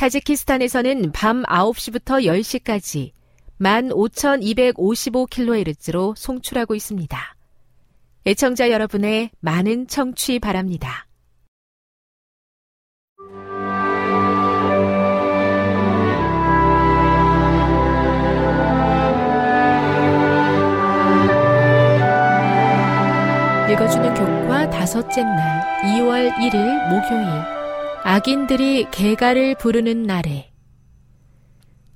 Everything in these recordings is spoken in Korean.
타지키스탄에서는 밤 9시부터 10시까지 15,255kHz로 송출하고 있습니다. 애청자 여러분의 많은 청취 바랍니다. 읽어주는 교과 다섯째 날 2월 1일 목요일 악인들이 개가를 부르는 날에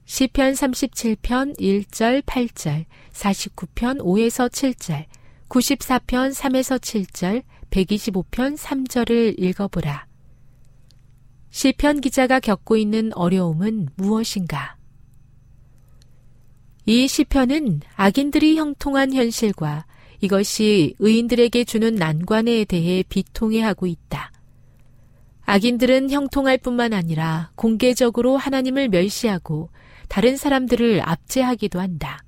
시편 37편 1절 8절 49편 5에서 7절 94편 3에서 7절 125편 3절을 읽어보라. 시편 기자가 겪고 있는 어려움은 무엇인가? 이 시편은 악인들이 형통한 현실과 이것이 의인들에게 주는 난관에 대해 비통해하고 있다. 악인들은 형통할 뿐만 아니라 공개적으로 하나님을 멸시하고 다른 사람들을 압제하기도 한다.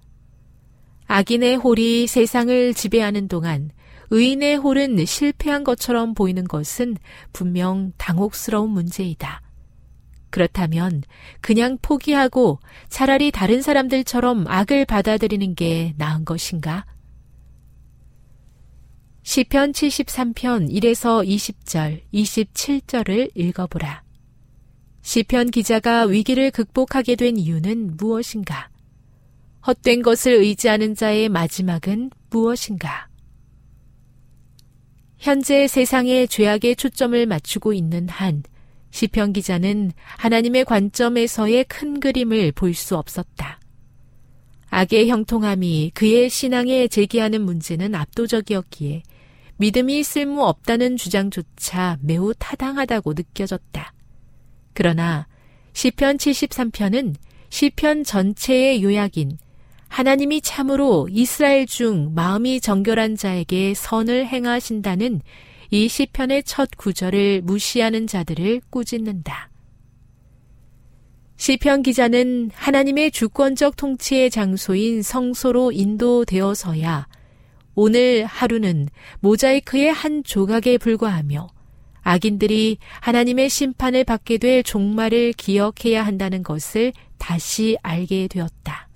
악인의 홀이 세상을 지배하는 동안 의인의 홀은 실패한 것처럼 보이는 것은 분명 당혹스러운 문제이다. 그렇다면 그냥 포기하고 차라리 다른 사람들처럼 악을 받아들이는 게 나은 것인가? 시편 73편 1에서 20절, 27절을 읽어보라. 시편 기자가 위기를 극복하게 된 이유는 무엇인가? 헛된 것을 의지하는 자의 마지막은 무엇인가? 현재 세상의 죄악에 초점을 맞추고 있는 한 시편 기자는 하나님의 관점에서의 큰 그림을 볼 수 없었다. 악의 형통함이 그의 신앙에 제기하는 문제는 압도적이었기에 믿음이 쓸모 없다는 주장조차 매우 타당하다고 느껴졌다. 그러나 시편 73편은 시편 전체의 요약인 하나님이 참으로 이스라엘 중 마음이 정결한 자에게 선을 행하신다는 이 시편의 첫 구절을 무시하는 자들을 꾸짖는다. 시편 기자는 하나님의 주권적 통치의 장소인 성소로 인도되어서야 오늘 하루는 모자이크의 한 조각에 불과하며 악인들이 하나님의 심판을 받게 될 종말을 기억해야 한다는 것을 다시 알게 되었다.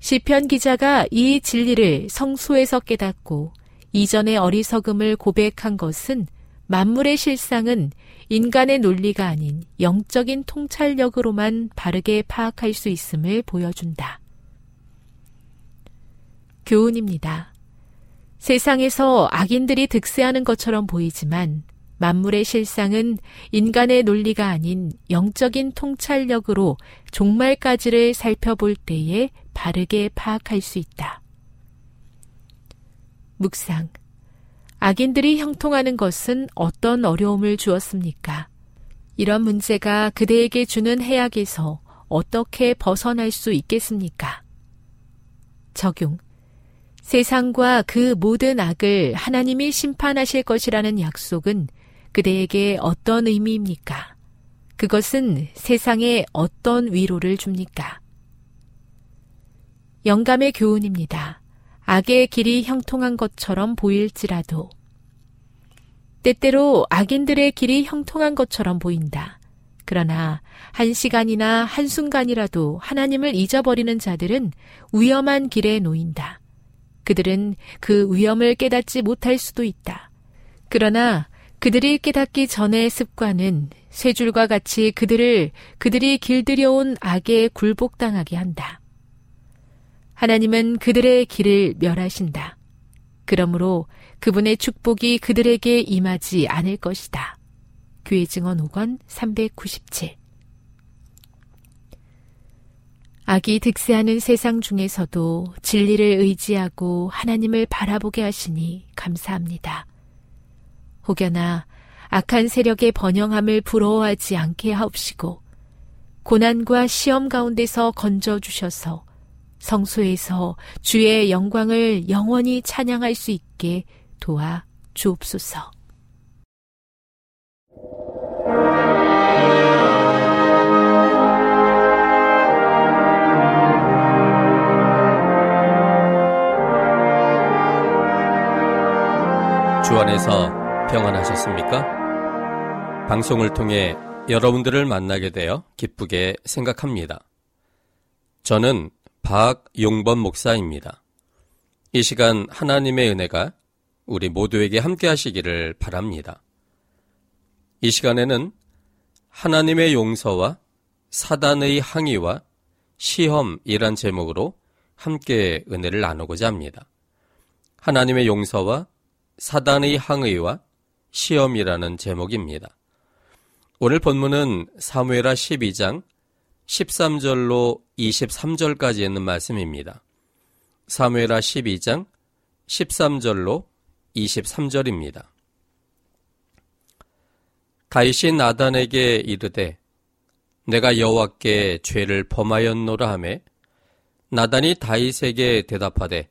시편 기자가 이 진리를 성소에서 깨닫고 이전의 어리석음을 고백한 것은 만물의 실상은 인간의 논리가 아닌 영적인 통찰력으로만 바르게 파악할 수 있음을 보여준다. 교훈입니다. 세상에서 악인들이 득세하는 것처럼 보이지만 만물의 실상은 인간의 논리가 아닌 영적인 통찰력으로 종말까지를 살펴볼 때에 바르게 파악할 수 있다. 묵상. 악인들이 형통하는 것은 어떤 어려움을 주었습니까? 이런 문제가 그대에게 주는 해악에서 어떻게 벗어날 수 있겠습니까? 적용. 세상과 그 모든 악을 하나님이 심판하실 것이라는 약속은 그대에게 어떤 의미입니까? 그것은 세상에 어떤 위로를 줍니까? 영감의 교훈입니다. 악의 길이 형통한 것처럼 보일지라도 때때로 악인들의 길이 형통한 것처럼 보인다. 그러나 한 시간이나 한순간이라도 하나님을 잊어버리는 자들은 위험한 길에 놓인다. 그들은 그 위험을 깨닫지 못할 수도 있다. 그러나 그들이 깨닫기 전의 습관은 쇠줄과 같이 그들을 그들이 길들여온 악에 굴복당하게 한다. 하나님은 그들의 길을 멸하신다. 그러므로 그분의 축복이 그들에게 임하지 않을 것이다. 교회 증언 5권 397 악이 득세하는 세상 중에서도 진리를 의지하고 하나님을 바라보게 하시니 감사합니다. 혹여나 악한 세력의 번영함을 부러워하지 않게 하옵시고 고난과 시험 가운데서 건져 주셔서 성소에서 주의 영광을 영원히 찬양할 수 있게 도와 주옵소서. 주 안에서 평안하셨습니까? 방송을 통해 여러분들을 만나게 되어 기쁘게 생각합니다. 저는 박용범 목사입니다. 이 시간 하나님의 은혜가 우리 모두에게 함께 하시기를 바랍니다. 이 시간에는 하나님의 용서와 사단의 항의와 시험이란 제목으로 함께 은혜를 나누고자 합니다. 하나님의 용서와 사단의 항의와 시험이라는 제목입니다. 오늘 본문은 사무에라 12장 13절로 23절까지 있는 말씀입니다. 사무엘하 12장 13절로 23절입니다. 다윗이 나단에게 이르되 내가 여호와께 죄를 범하였노라 하매 나단이 다윗에게 대답하되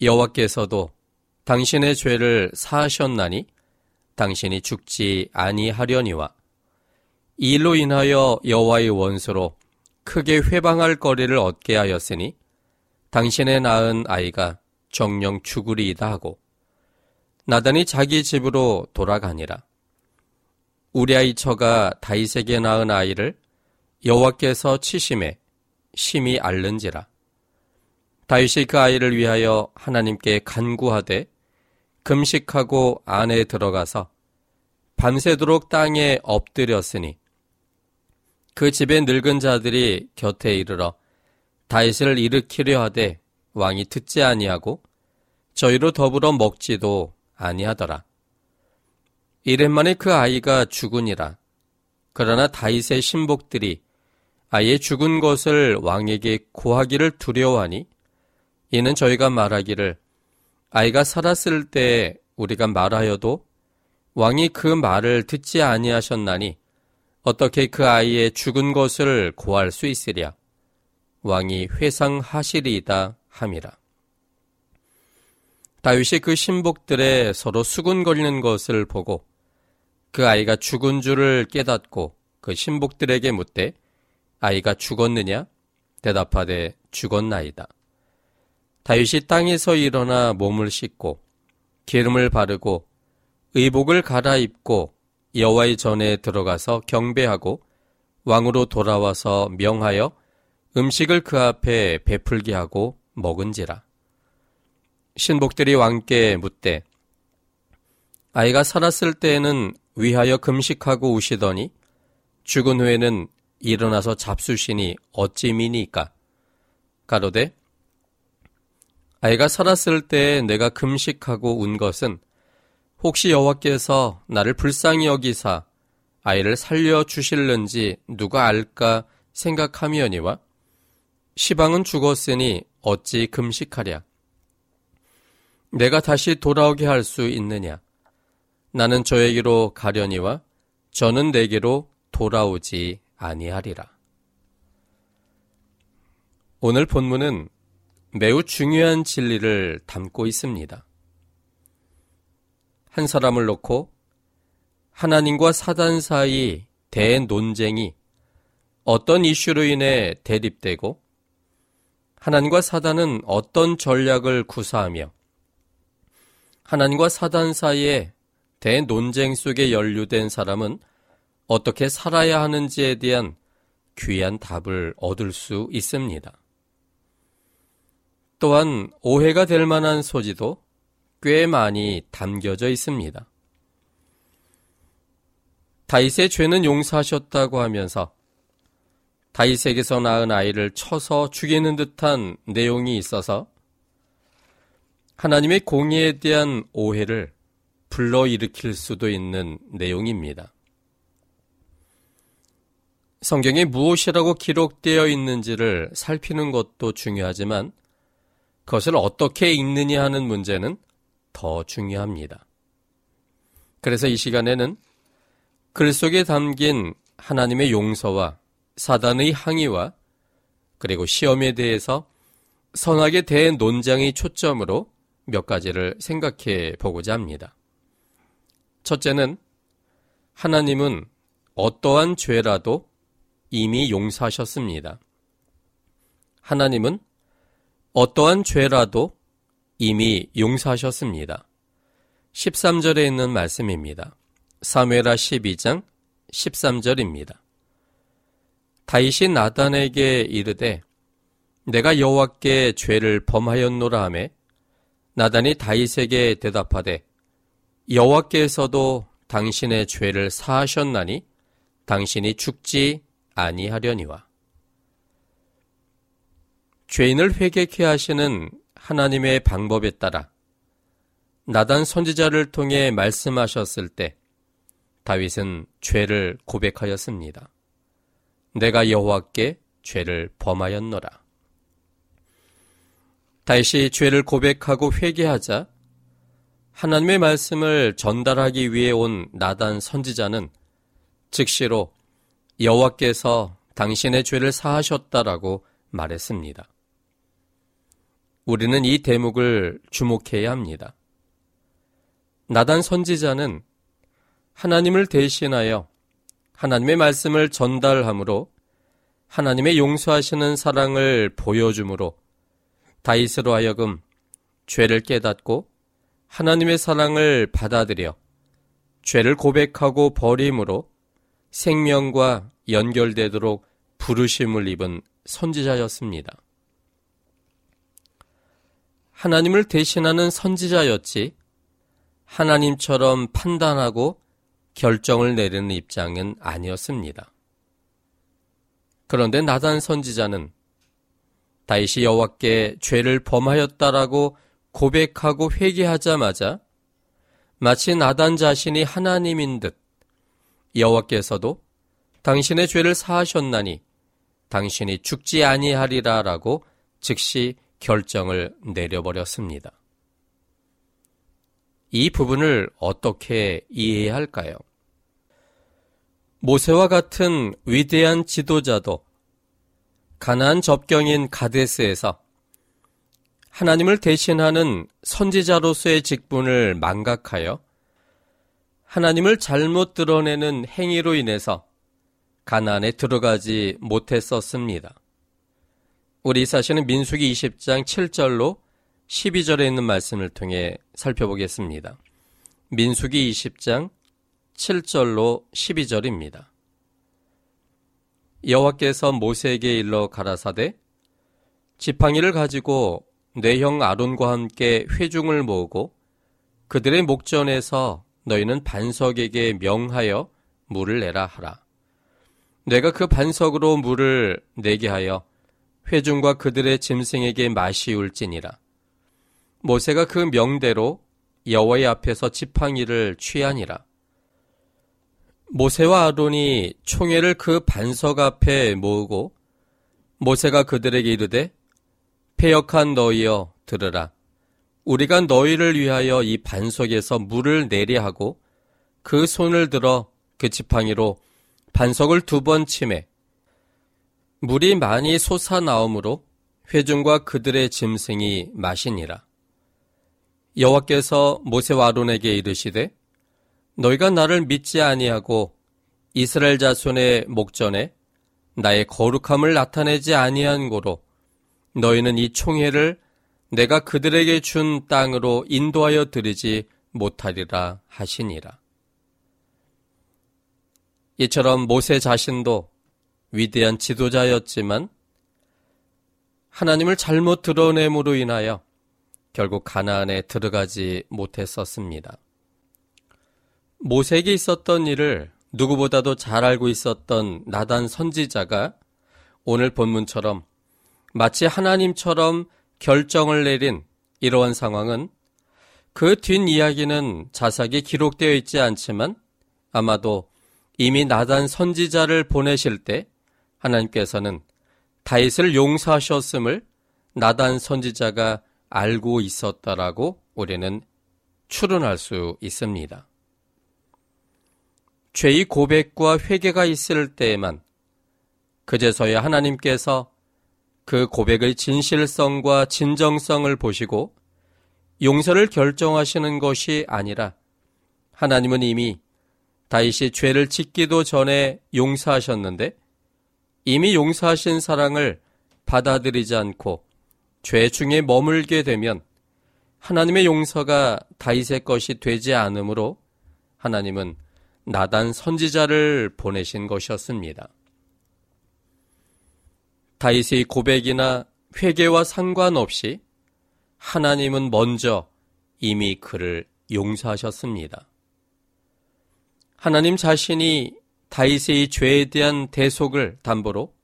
여호와께서도 당신의 죄를 사하셨나니 당신이 죽지 아니하려니와 이로 인하여 여호와의 원수로 크게 회방할 거리를 얻게 하였으니 당신의 낳은 아이가 정령 죽으리이다 하고 나단이 자기 집으로 돌아가니라. 우리아이 처가 다이색에 낳은 아이를 여호와께서 치심에 심히 앓는지라. 다윗이 그 아이를 위하여 하나님께 간구하되 금식하고 안에 들어가서 밤새도록 땅에 엎드렸으니 그 집의 늙은 자들이 곁에 이르러 다윗을 일으키려 하되 왕이 듣지 아니하고 저희로 더불어 먹지도 아니하더라. 이랜만에 그 아이가 죽으니라. 그러나 다윗의 신복들이 아예 죽은 것을 왕에게 고하기를 두려워하니 이는 저희가 말하기를 아이가 살았을 때 우리가 말하여도 왕이 그 말을 듣지 아니하셨나니 어떻게 그 아이의 죽은 것을 고할 수 있으랴? 왕이 회상하시리이다 함이라. 다윗이 그 신복들의 서로 수군거리는 것을 보고 그 아이가 죽은 줄을 깨닫고 그 신복들에게 묻되 아이가 죽었느냐? 대답하되 죽었나이다. 다윗이 땅에서 일어나 몸을 씻고 기름을 바르고 의복을 갈아입고 여호와의 전에 들어가서 경배하고 왕으로 돌아와서 명하여 음식을 그 앞에 베풀게 하고 먹은지라. 신복들이 왕께 묻되 아이가 살았을 때에는 위하여 금식하고 우시더니 죽은 후에는 일어나서 잡수시니 어찌 미니까? 가로되 아이가 살았을 때 내가 금식하고 운 것은 혹시 여호와께서 나를 불쌍히 여기사 아이를 살려 주실는지 누가 알까 생각하며니와 시방은 죽었으니 어찌 금식하랴 내가 다시 돌아오게 할 수 있느냐 나는 저에게로 가려니와 저는 내게로 돌아오지 아니하리라. 오늘 본문은 매우 중요한 진리를 담고 있습니다. 한 사람을 놓고 하나님과 사단 사이 대논쟁이 어떤 이슈로 인해 대립되고 하나님과 사단은 어떤 전략을 구사하며 하나님과 사단 사이에 대논쟁 속에 연루된 사람은 어떻게 살아야 하는지에 대한 귀한 답을 얻을 수 있습니다. 또한 오해가 될 만한 소지도 꽤 많이 담겨져 있습니다. 다윗의 죄는 용서하셨다고 하면서 다윗에게서 낳은 아이를 쳐서 죽이는 듯한 내용이 있어서 하나님의 공의에 대한 오해를 불러일으킬 수도 있는 내용입니다. 성경에 무엇이라고 기록되어 있는지를 살피는 것도 중요하지만 그것을 어떻게 읽느냐 하는 문제는 더 중요합니다. 그래서 이 시간에는 글 속에 담긴 하나님의 용서와 사단의 항의와 그리고 시험에 대해서 선하게 된 논장의 초점으로 몇 가지를 생각해 보고자 합니다. 첫째는 하나님은 어떠한 죄라도 이미 용서하셨습니다. 하나님은 어떠한 죄라도 이미 용서하셨습니다. 13절에 있는 말씀입니다. 사무엘하 12장 13절입니다. 다윗이 나단에게 이르되 내가 여호와께 죄를 범하였노라 하매 나단이 다윗에게 대답하되 여호와께서도 당신의 죄를 사하셨나니 당신이 죽지 아니하려니와 죄인을 회개케 하시는 하나님의 방법에 따라 나단 선지자를 통해 말씀하셨을 때 다윗은 죄를 고백하였습니다. 내가 여호와께 죄를 범하였노라. 다윗이 죄를 고백하고 회개하자 하나님의 말씀을 전달하기 위해 온 나단 선지자는 즉시로 여호와께서 당신의 죄를 사하셨다라고 말했습니다. 우리는 이 대목을 주목해야 합니다. 나단 선지자는 하나님을 대신하여 하나님의 말씀을 전달함으로 하나님의 용서하시는 사랑을 보여줌으로 다이스로 하여금 죄를 깨닫고 하나님의 사랑을 받아들여 죄를 고백하고 버림으로 생명과 연결되도록 부르심을 입은 선지자였습니다. 하나님을 대신하는 선지자였지 하나님처럼 판단하고 결정을 내리는 입장은 아니었습니다. 그런데 나단 선지자는 다윗이 여호와께 죄를 범하였다라고 고백하고 회개하자마자 마치 나단 자신이 하나님인 듯 여호와께서도 당신의 죄를 사하셨나니 당신이 죽지 아니하리라라고 즉시 결정을 내려버렸습니다. 이 부분을 어떻게 이해해야 할까요? 모세와 같은 위대한 지도자도 가나안 접경인 가데스에서 하나님을 대신하는 선지자로서의 직분을 망각하여 하나님을 잘못 드러내는 행위로 인해서 가나안에 들어가지 못했었습니다. 우리 사실은 민수기 20장 7절로 12절에 있는 말씀을 통해 살펴보겠습니다. 민수기 20장 7절로 12절입니다. 여호와께서 모세에게 일러 가라사대 지팡이를 가지고 내형 아론과 함께 회중을 모으고 그들의 목전에서 너희는 반석에게 명하여 물을 내라 하라. 내가 그 반석으로 물을 내게 하여 회중과 그들의 짐승에게 마시울지니라. 모세가 그 명대로 여호와의 앞에서 지팡이를 취하니라. 모세와 아론이 총회를 그 반석 앞에 모으고 모세가 그들에게 이르되 폐역한 너희여 들으라. 우리가 너희를 위하여 이 반석에서 물을 내려 하고 그 손을 들어 그 지팡이로 반석을 두 번 치매 물이 많이 솟아나오므로 회중과 그들의 짐승이 마시니라. 여호와께서 모세와 아론에게 이르시되 너희가 나를 믿지 아니하고 이스라엘 자손의 목전에 나의 거룩함을 나타내지 아니한 고로 너희는 이 총회를 내가 그들에게 준 땅으로 인도하여 드리지 못하리라 하시니라. 이처럼 모세 자신도 위대한 지도자였지만 하나님을 잘못 드러냄으로 인하여 결국 가나안에 들어가지 못했었습니다. 모세에게 있었던 일을 누구보다도 잘 알고 있었던 나단 선지자가 오늘 본문처럼 마치 하나님처럼 결정을 내린 이러한 상황은 그 뒷이야기는 자세하게 기록되어 있지 않지만 아마도 이미 나단 선지자를 보내실 때 하나님께서는 다윗을 용서하셨음을 나단 선지자가 알고 있었다라고 우리는 추론할 수 있습니다. 죄의 고백과 회개가 있을 때에만 그제서야 하나님께서 그 고백의 진실성과 진정성을 보시고 용서를 결정하시는 것이 아니라 하나님은 이미 다윗이 죄를 짓기도 전에 용서하셨는데 이미 용서하신 사랑을 받아들이지 않고 죄 중에 머물게 되면 하나님의 용서가 다윗의 것이 되지 않으므로 하나님은 나단 선지자를 보내신 것이었습니다. 다윗의 고백이나 회개와 상관없이 하나님은 먼저 이미 그를 용서하셨습니다. 하나님 자신이 다윗의 죄에 대한 대속을 담보로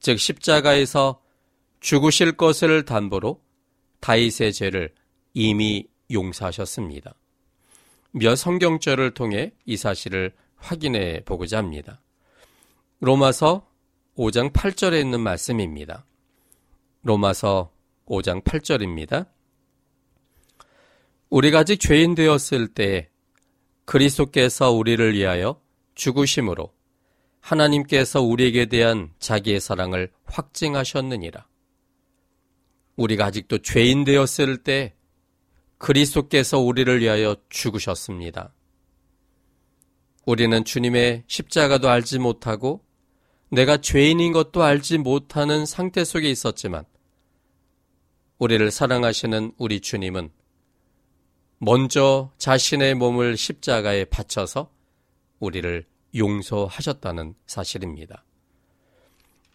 즉 십자가에서 죽으실 것을 담보로 다윗의 죄를 이미 용서하셨습니다. 몇 성경절을 통해 이 사실을 확인해 보고자 합니다. 로마서 5장 8절에 있는 말씀입니다. 로마서 5장 8절입니다. 우리가 아직 죄인 되었을 때 그리스도께서 우리를 위하여 죽으심으로 하나님께서 우리에게 대한 자기의 사랑을 확증하셨느니라. 우리가 아직도 죄인 되었을 때 그리스도께서 우리를 위하여 죽으셨습니다. 우리는 주님의 십자가도 알지 못하고 내가 죄인인 것도 알지 못하는 상태 속에 있었지만 우리를 사랑하시는 우리 주님은 먼저 자신의 몸을 십자가에 바쳐서 우리를 용서하셨다는 사실입니다.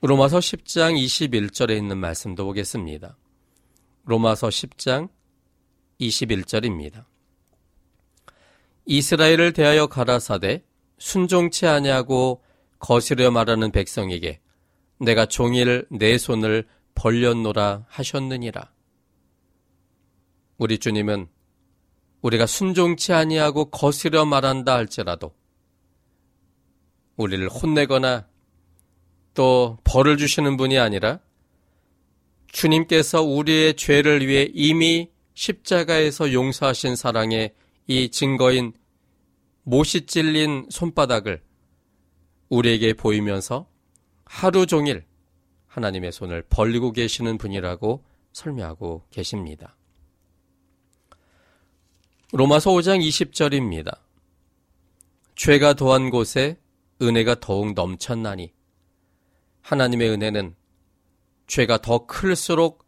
로마서 10장 21절에 있는 말씀도 보겠습니다. 로마서 10장 21절입니다. 이스라엘을 대하여 가라사대 순종치 아니하고 거스려 말하는 백성에게 내가 종일 내 손을 벌렸노라 하셨느니라. 우리 주님은 우리가 순종치 아니하고 거스려 말한다 할지라도 우리를 혼내거나 또 벌을 주시는 분이 아니라 주님께서 우리의 죄를 위해 이미 십자가에서 용서하신 사랑의 이 증거인 못이 찔린 손바닥을 우리에게 보이면서 하루 종일 하나님의 손을 벌리고 계시는 분이라고 설명하고 계십니다. 로마서 5장 20절입니다. 죄가 더한 곳에 은혜가 더욱 넘쳤나니 하나님의 은혜는 죄가 더 클수록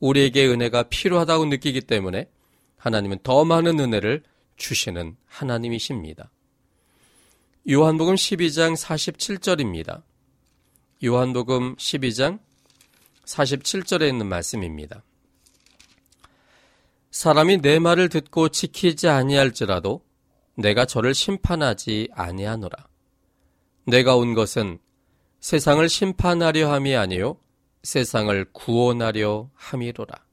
우리에게 은혜가 필요하다고 느끼기 때문에 하나님은 더 많은 은혜를 주시는 하나님이십니다. 요한복음 12장 47절입니다. 요한복음 12장 47절에 있는 말씀입니다. 사람이 내 말을 듣고 지키지 아니할지라도 내가 저를 심판하지 아니하노라. 내가 온 것은 세상을 심판하려 함이 아니요 세상을 구원하려 함이로라.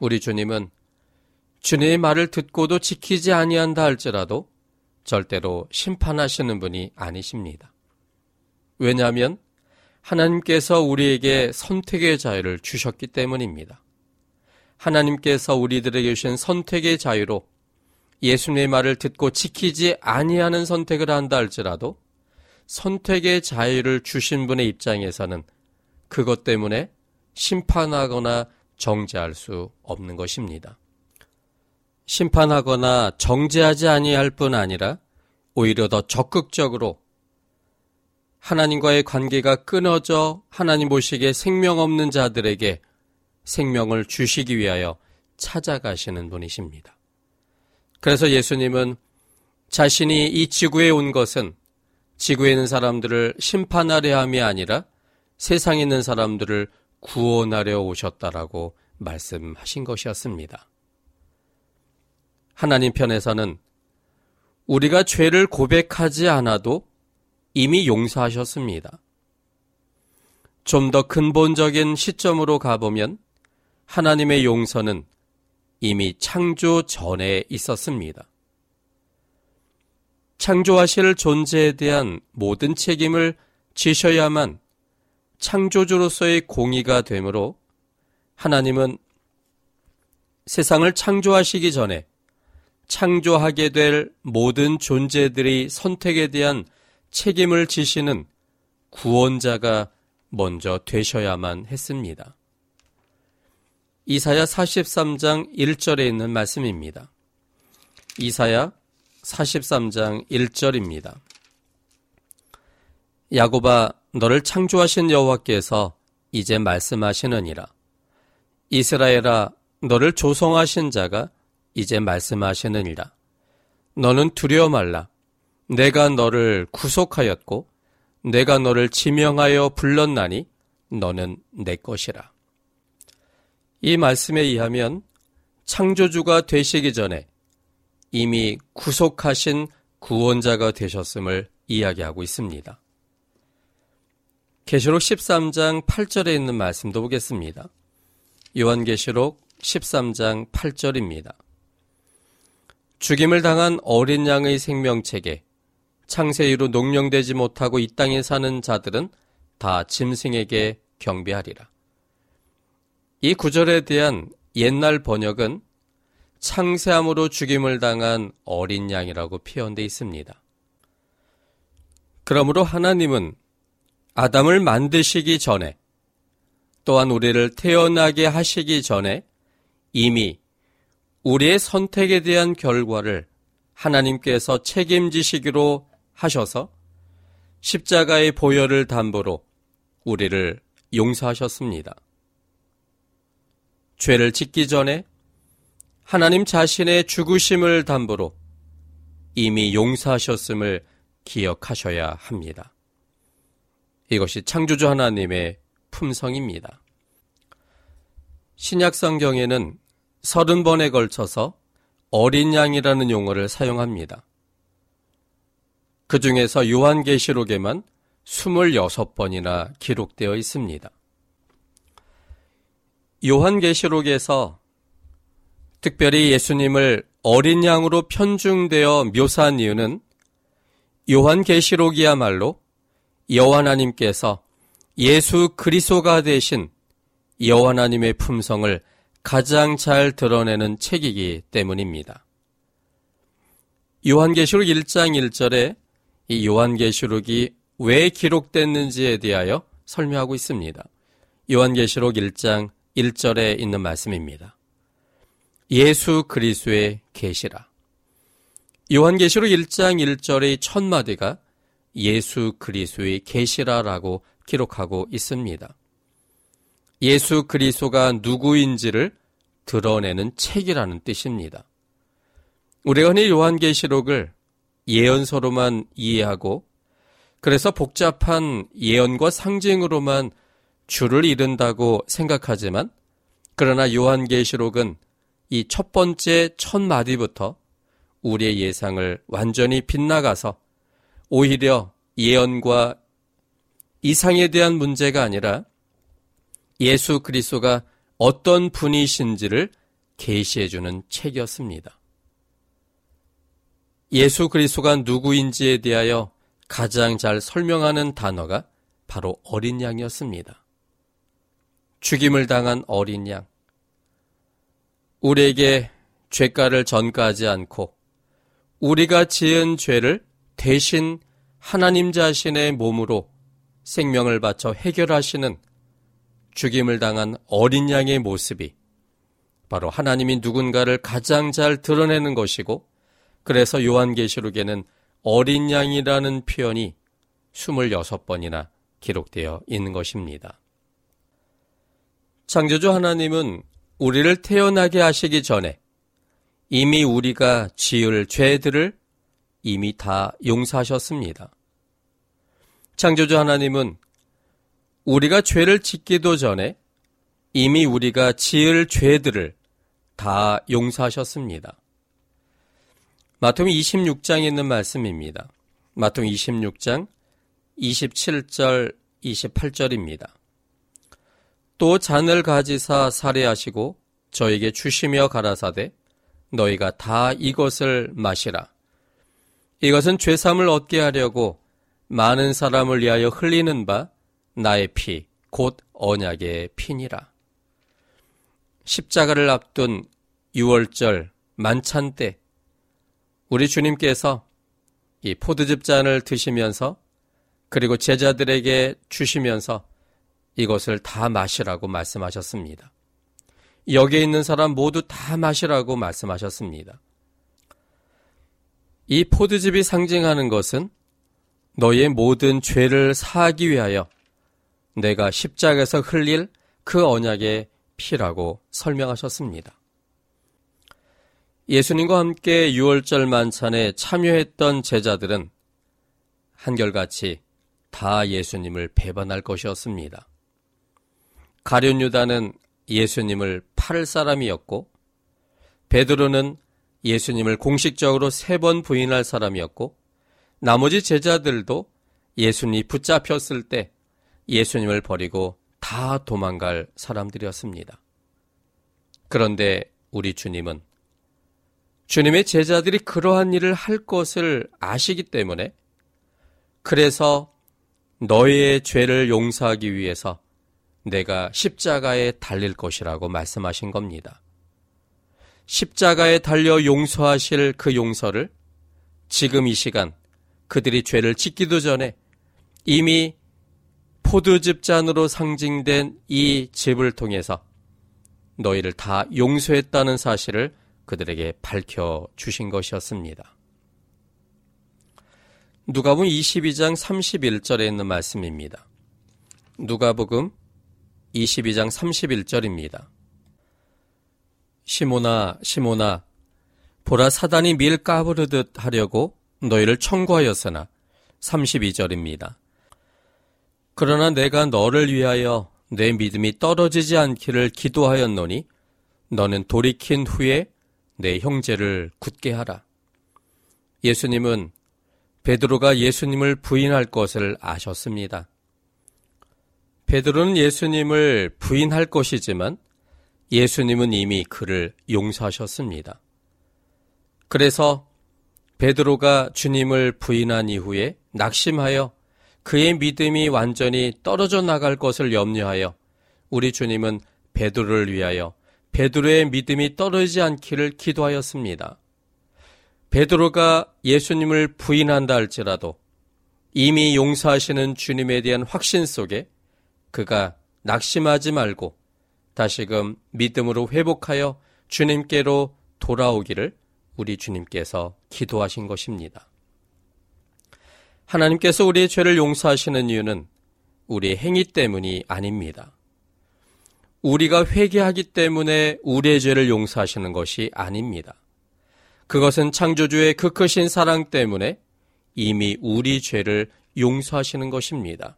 우리 주님은 주님의 말을 듣고도 지키지 아니한다 할지라도 절대로 심판하시는 분이 아니십니다. 왜냐하면 하나님께서 우리에게 선택의 자유를 주셨기 때문입니다. 하나님께서 우리들에게 주신 선택의 자유로 예수님의 말을 듣고 지키지 아니하는 선택을 한다 할지라도 선택의 자유를 주신 분의 입장에서는 그것 때문에 심판하거나 정죄할 수 없는 것입니다. 심판하거나 정죄하지 아니할 뿐 아니라 오히려 더 적극적으로 하나님과의 관계가 끊어져 하나님 보시기에 생명 없는 자들에게 생명을 주시기 위하여 찾아가시는 분이십니다. 그래서 예수님은 자신이 이 지구에 온 것은 지구에 있는 사람들을 심판하려 함이 아니라 세상에 있는 사람들을 구원하려 오셨다라고 말씀하신 것이었습니다. 하나님 편에서는 우리가 죄를 고백하지 않아도 이미 용서하셨습니다. 좀 더 근본적인 시점으로 가보면 하나님의 용서는 이미 창조 전에 있었습니다. 창조하실 존재에 대한 모든 책임을 지셔야만 창조주로서의 공의가 되므로 하나님은 세상을 창조하시기 전에 창조하게 될 모든 존재들의 선택에 대한 책임을 지시는 구원자가 먼저 되셔야만 했습니다. 이사야 43장 1절에 있는 말씀입니다. 이사야 43장 1절입니다. 야고바 너를 창조하신 여호와께서 이제 말씀하시느니라. 이스라엘아 너를 조성하신 자가 이제 말씀하시느니라. 너는 두려워 말라. 내가 너를 구속하였고 내가 너를 지명하여 불렀나니 너는 내 것이라. 이 말씀에 의하면 창조주가 되시기 전에 이미 구속하신 구원자가 되셨음을 이야기하고 있습니다. 계시록 13장 8절에 있는 말씀도 보겠습니다. 요한계시록 13장 8절입니다. 죽임을 당한 어린 양의 생명책에 창세 이로 농령되지 못하고 이 땅에 사는 자들은 다 짐승에게 경배하리라. 이 구절에 대한 옛날 번역은 창세함으로 죽임을 당한 어린 양이라고 표현되어 있습니다. 그러므로 하나님은 아담을 만드시기 전에 또한 우리를 태어나게 하시기 전에 이미 우리의 선택에 대한 결과를 하나님께서 책임지시기로 하셔서 십자가의 보혈을 담보로 우리를 용서하셨습니다. 죄를 짓기 전에 하나님 자신의 죽으심을 담보로 이미 용서하셨음을 기억하셔야 합니다. 이것이 창조주 하나님의 품성입니다. 신약 성경에는 서른 번에 걸쳐서 어린 양이라는 용어를 사용합니다. 그 중에서 요한계시록에만 26번이나 기록되어 있습니다. 요한계시록에서 특별히 예수님을 어린 양으로 편중되어 묘사한 이유는 요한계시록이야말로 여호와 하나님께서 예수 그리스도가 되신 여호와 하나님의 품성을 가장 잘 드러내는 책이기 때문입니다. 요한계시록 1장 1절에 이 요한계시록이 왜 기록됐는지에 대하여 설명하고 있습니다. 요한계시록 1장 1절에 있는 말씀입니다. 예수 그리스도의 계시라. 요한계시록 1장 1절의 첫 마디가 예수 그리스도의 계시라라고 기록하고 있습니다. 예수 그리스도가 누구인지를 드러내는 책이라는 뜻입니다. 우리가 흔히 요한계시록을 예언서로만 이해하고 그래서 복잡한 예언과 상징으로만 줄을 이룬다고 생각하지만 그러나 요한계시록은 이 첫 번째 첫 마디부터 우리의 예상을 완전히 빗나가서 오히려 예언과 이상에 대한 문제가 아니라 예수 그리스도가 어떤 분이신지를 계시해 주는 책이었습니다. 예수 그리스도가 누구인지에 대하여 가장 잘 설명하는 단어가 바로 어린 양이었습니다. 죽임을 당한 어린 양. 우리에게 죄가를 전가하지 않고 우리가 지은 죄를 대신 하나님 자신의 몸으로 생명을 바쳐 해결하시는 죽임을 당한 어린 양의 모습이 바로 하나님이 누군가를 가장 잘 드러내는 것이고 그래서 요한계시록에는 어린 양이라는 표현이 26번이나 기록되어 있는 것입니다. 창조주 하나님은 우리를 태어나게 하시기 전에 이미 우리가 지을 죄들을 이미 다 용서하셨습니다. 창조주 하나님은 우리가 죄를 짓기도 전에 이미 우리가 지을 죄들을 다 용서하셨습니다. 마태음 26장에 있는 말씀입니다. 마태음 26장 27절 28절입니다. 또 잔을 가지사 살해하시고 저에게 주시며 가라사대 너희가 다 이것을 마시라. 이것은 죄삼을 얻게 하려고 많은 사람을 위하여 흘리는 바 나의 피, 곧 언약의 피니라. 십자가를 앞둔 6월절 만찬 때 우리 주님께서 이 포도즙 잔을 드시면서 그리고 제자들에게 주시면서 이것을 다 마시라고 말씀하셨습니다. 여기에 있는 사람 모두 다 마시라고 말씀하셨습니다. 이 포도즙이 상징하는 것은 너의 모든 죄를 사하기 위하여 내가 십자가에서 흘릴 그 언약의 피라고 설명하셨습니다. 예수님과 함께 6월절 만찬에 참여했던 제자들은 한결같이 다 예수님을 배반할 것이었습니다. 가룟 유다는 예수님을 팔을 사람이었고 베드로는 예수님을 공식적으로 세 번 부인할 사람이었고 나머지 제자들도 예수님이 붙잡혔을 때 예수님을 버리고 다 도망갈 사람들이었습니다. 그런데 우리 주님은 주님의 제자들이 그러한 일을 할 것을 아시기 때문에 그래서 너희의 죄를 용서하기 위해서 내가 십자가에 달릴 것이라고 말씀하신 겁니다. 십자가에 달려 용서하실 그 용서를 지금 이 시간 그들이 죄를 짓기도 전에 이미 포도즙 잔으로 상징된 이 즙을 통해서 너희를 다 용서했다는 사실을 그들에게 밝혀 주신 것이었습니다. 누가복음 22장 31절에 있는 말씀입니다. 누가복음 22장 31절입니다. 시모나 시모나 보라 사단이 밀 까부르듯 하려고 너희를 청구하였으나 32절입니다. 그러나 내가 너를 위하여 내 믿음이 떨어지지 않기를 기도하였노니 너는 돌이킨 후에 내 형제를 굳게 하라. 예수님은 베드로가 예수님을 부인할 것을 아셨습니다. 베드로는 예수님을 부인할 것이지만 예수님은 이미 그를 용서하셨습니다. 그래서 베드로가 주님을 부인한 이후에 낙심하여 그의 믿음이 완전히 떨어져 나갈 것을 염려하여 우리 주님은 베드로를 위하여 베드로의 믿음이 떨어지지 않기를 기도하였습니다. 베드로가 예수님을 부인한다 할지라도 이미 용서하시는 주님에 대한 확신 속에 그가 낙심하지 말고 다시금 믿음으로 회복하여 주님께로 돌아오기를 우리 주님께서 기도하신 것입니다. 하나님께서 우리의 죄를 용서하시는 이유는 우리의 행위 때문이 아닙니다. 우리가 회개하기 때문에 우리의 죄를 용서하시는 것이 아닙니다. 그것은 창조주의 그 크신 사랑 때문에 이미 우리 죄를 용서하시는 것입니다.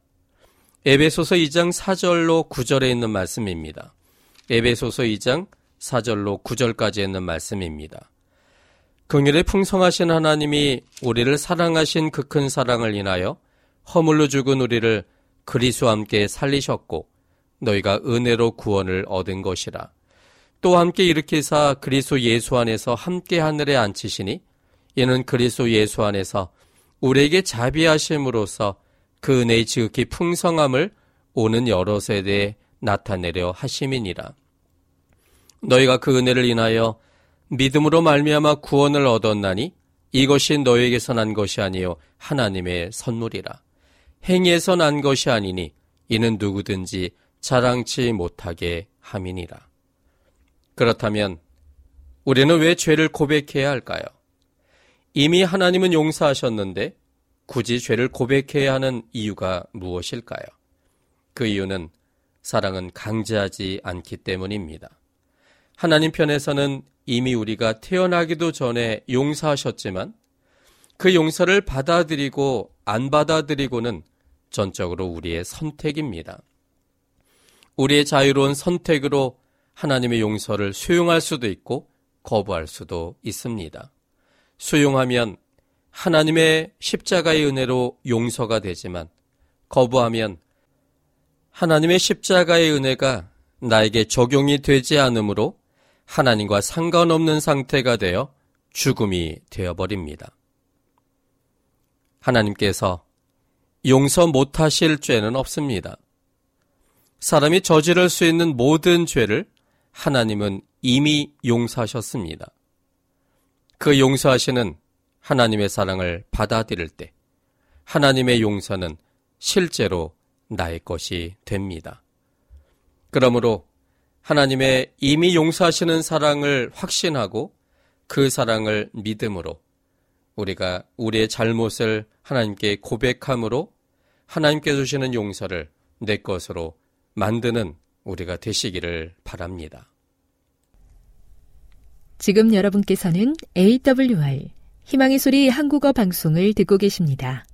에베소서 2장 4절로 9절에 있는 말씀입니다. 에베소서 2장 4절로 9절까지 있는 말씀입니다. 긍휼에 풍성하신 하나님이 우리를 사랑하신 그 큰 사랑을 인하여 허물로 죽은 우리를 그리스와 함께 살리셨고 너희가 은혜로 구원을 얻은 것이라. 또 함께 일으키사 그리스도 예수 안에서 함께 하늘에 앉히시니 이는 그리스도 예수 안에서 우리에게 자비하심으로써 그 은혜의 지극히 풍성함을 오는 여러 세대에 나타내려 하심이니라. 너희가 그 은혜를 인하여 믿음으로 말미암아 구원을 얻었나니 이것이 너희에게서 난 것이 아니요 하나님의 선물이라. 행위에서 난 것이 아니니 이는 누구든지 자랑치 못하게 함이니라. 그렇다면 우리는 왜 죄를 고백해야 할까요? 이미 하나님은 용서하셨는데 굳이 죄를 고백해야 하는 이유가 무엇일까요? 그 이유는 사랑은 강제하지 않기 때문입니다. 하나님 편에서는 이미 우리가 태어나기도 전에 용서하셨지만 그 용서를 받아들이고 안 받아들이고는 전적으로 우리의 선택입니다. 우리의 자유로운 선택으로 하나님의 용서를 수용할 수도 있고 거부할 수도 있습니다. 수용하면 하나님의 십자가의 은혜로 용서가 되지만 거부하면 하나님의 십자가의 은혜가 나에게 적용이 되지 않으므로 하나님과 상관없는 상태가 되어 죽음이 되어버립니다. 하나님께서 용서 못하실 죄는 없습니다. 사람이 저지를 수 있는 모든 죄를 하나님은 이미 용서하셨습니다. 그 용서하시는 하나님의 사랑을 받아들일 때 하나님의 용서는 실제로 나의 것이 됩니다. 그러므로 하나님의 이미 용서하시는 사랑을 확신하고 그 사랑을 믿음으로 우리가 우리의 잘못을 하나님께 고백함으로 하나님께 주시는 용서를 내 것으로 만드는 우리가 되시기를 바랍니다. 지금 여러분께서는 AWR 희망의 소리 한국어 방송을 듣고 계십니다.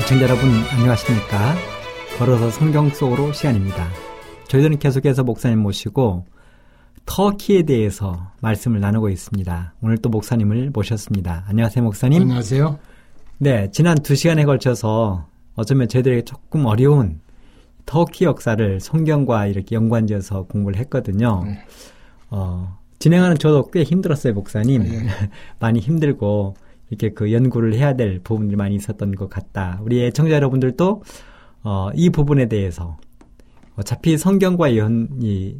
시청자 여러분 안녕하십니까? 걸어서 성경 속으로 시간입니다. 저희들은 계속해서 목사님 모시고 터키에 대해서 말씀을 나누고 있습니다. 오늘 또 목사님을 모셨습니다. 안녕하세요, 목사님. 안녕하세요. 네, 지난 두 시간에 걸쳐서 어쩌면 저희들에게 조금 어려운 터키 역사를 성경과 이렇게 연관지어서 공부를 했거든요. 네. 어, 진행하는 저도 꽤 힘들었어요, 목사님. 네. 많이 힘들고 이렇게 그 연구를 해야 될 부분들이 많이 있었던 것 같다. 우리 애청자 여러분들도 어, 이 부분에 대해서 어차피 성경과 연이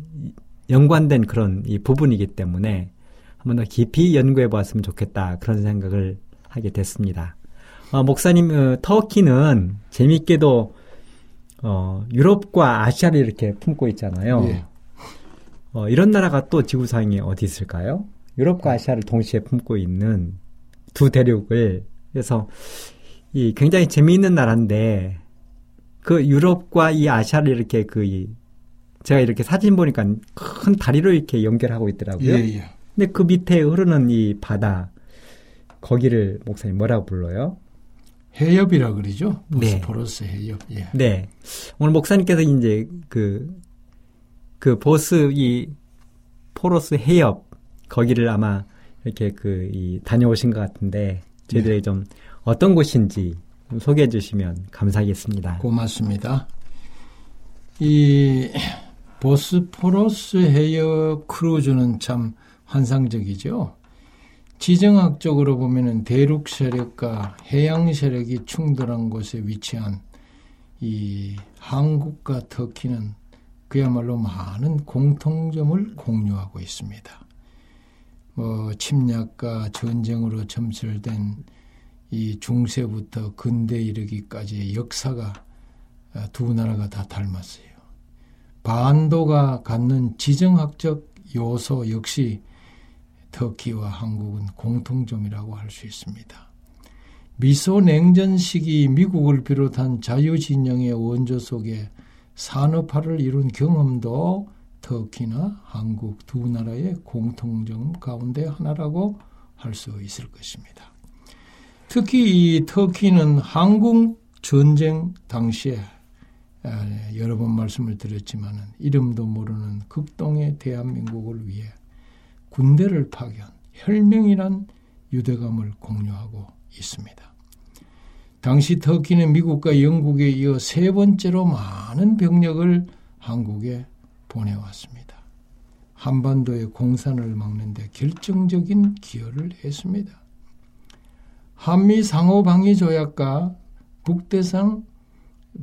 연관된 그런 이 부분이기 때문에 한번 더 깊이 연구해 보았으면 좋겠다 그런 생각을 하게 됐습니다. 어, 목사님 어, 터키는 재미있게도 어, 유럽과 아시아를 이렇게 품고 있잖아요. 예. 어, 이런 나라가 또 지구상에 어디 있을까요? 유럽과 아시아를 동시에 품고 있는 두 대륙을 그래서 이 굉장히 재미있는 나라인데 그 유럽과 이 아시아를 이렇게 그 이, 제가 이렇게 사진 보니까 큰 다리로 이렇게 연결하고 있더라고요. 예, 예. 근데 그 밑에 흐르는 이 바다 거기를 목사님 뭐라고 불러요? 해협이라 그러죠. 보스포러스 네. 해협. 예. 네. 오늘 목사님께서 이제 그, 그 보스 이 포로스 해협 거기를 아마 이렇게 그, 이, 다녀오신 것 같은데, 저희들이 네. 좀 어떤 곳인지 좀 소개해 주시면 감사하겠습니다. 고맙습니다. 이, 보스포러스 해역 크루즈는 참 환상적이죠. 지정학적으로 보면은 대륙 세력과 해양 세력이 충돌한 곳에 위치한 이 한국과 터키는 그야말로 많은 공통점을 공유하고 있습니다. 뭐 침략과 전쟁으로 점철된 이 중세부터 근대 이르기까지의 역사가 아, 두 나라가 다 닮았어요. 반도가 갖는 지정학적 요소 역시 터키와 한국은 공통점이라고 할 수 있습니다. 미소 냉전 시기 미국을 비롯한 자유진영의 원조 속에 산업화를 이룬 경험도 터키나 한국 두 나라의 공통점 가운데 하나라고 할 수 있을 것입니다. 특히 이 터키는 한국 전쟁 당시에 아, 여러 번 말씀을 드렸지만 이름도 모르는 극동의 대한민국을 위해 군대를 파견, 혈맹이란 유대감을 공유하고 있습니다. 당시 터키는 미국과 영국에 이어 세 번째로 많은 병력을 한국에 보내왔습니다. 한반도의 공산을 막는데 결정적인 기여를 했습니다. 한미 상호방위 조약과 북대상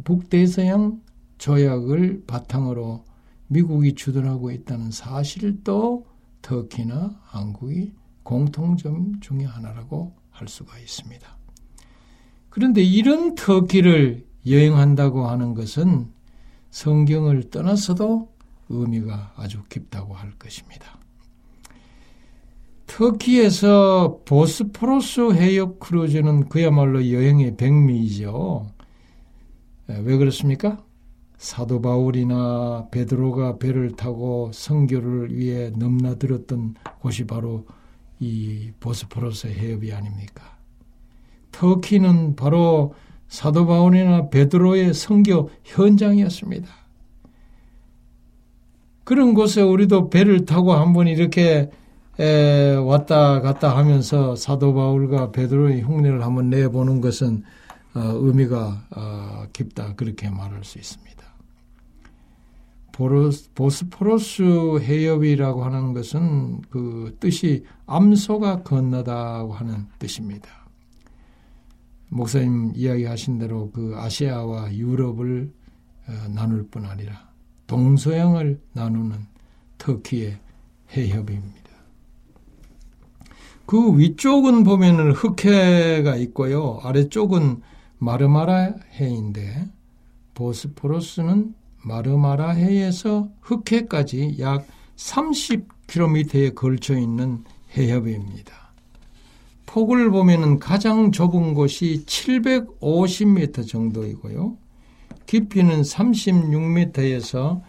북대서양 조약을 바탕으로 미국이 주둔하고 있다는 사실도 터키나 한국이 공통점 중의 하나라고 할 수가 있습니다. 그런데 이런 터키를 여행한다고 하는 것은 성경을 떠나서도 의미가 아주 깊다고 할 것입니다. 터키에서 보스포로스 해협 크루즈는 그야말로 여행의 백미이죠. 왜 그렇습니까? 사도 바울이나 베드로가 배를 타고 성교를 위해 넘나들었던 곳이 바로 이 보스포로스 해협이 아닙니까? 터키는 바로 사도 바울이나 베드로의 성교 현장이었습니다. 그런 곳에 우리도 배를 타고 한번 이렇게 에, 왔다 갔다 하면서 사도 바울과 베드로의 흉내를 한번 내보는 것은 어, 의미가 어, 깊다 그렇게 말할 수 있습니다. 보로스, 보스포로스 해협이라고 하는 것은 그 뜻이 암소가 건너다고 하는 뜻입니다. 목사님 이야기하신 대로 그 아시아와 유럽을 어, 나눌 뿐 아니라 동서양을 나누는 터키의 해협입니다. 그 위쪽은 보면은 흑해가 있고요. 아래쪽은 마르마라 해인데 보스포러스는 마르마라 해에서 흑해까지 약 30km에 걸쳐 있는 해협입니다. 폭을 보면은 가장 좁은 곳이 750m 정도이고요. 깊이는 36m에서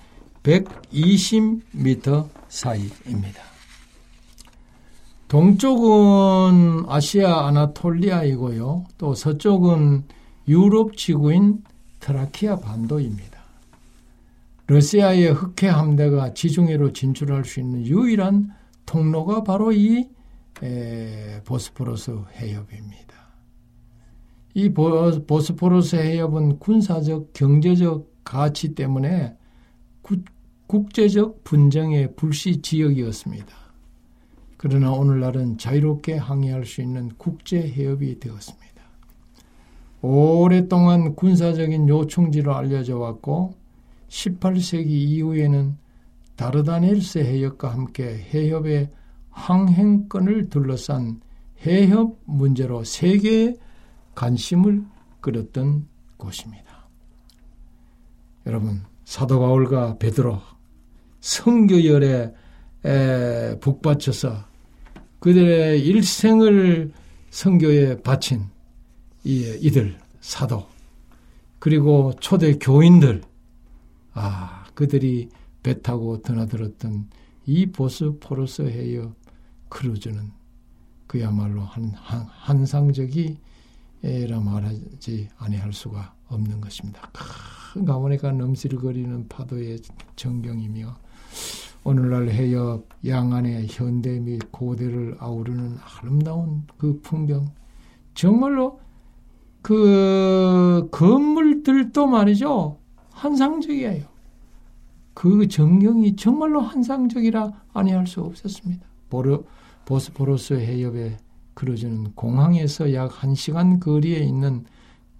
120m 사이입니다. 동쪽은 아시아 아나톨리아이고요. 또 서쪽은 유럽 지구인 트라키아 반도입니다. 러시아의 흑해 함대가 지중해로 진출할 수 있는 유일한 통로가 바로 이 보스포러스 해협입니다. 이 보스포러스 해협은 군사적, 경제적 가치 때문에 국제적 분쟁의 불시 지역이었습니다. 그러나 오늘날은 자유롭게 항해할 수 있는 국제 해협이 되었습니다. 오랫동안 군사적인 요충지로 알려져 왔고 18세기 이후에는 다르다닐스 해협과 함께 해협의 항행권을 둘러싼 해협 문제로 세계의 관심을 끌었던 곳입니다. 여러분, 사도 바울과 베드로 성교열에 북받쳐서 그들의 일생을 성교에 바친 이, 이들 사도 그리고 초대 교인들 아 그들이 배 타고 드나들었던 이 보스포러스 해협 크루즈는 그야말로 한, 한 한상적이라 말하지 아니할 수가 없는 것입니다. 큰 가문에가 넘실거리는 파도의 전경이며 오늘날 해협 양안의 현대 및 고대를 아우르는 아름다운 그 풍경 정말로 그 건물들도 말이죠 환상적이에요. 그 전경이 정말로 환상적이라 아니할 수 없었습니다. 보르, 보스포러스 해협에 그려지는 공항에서 약 1시간 거리에 있는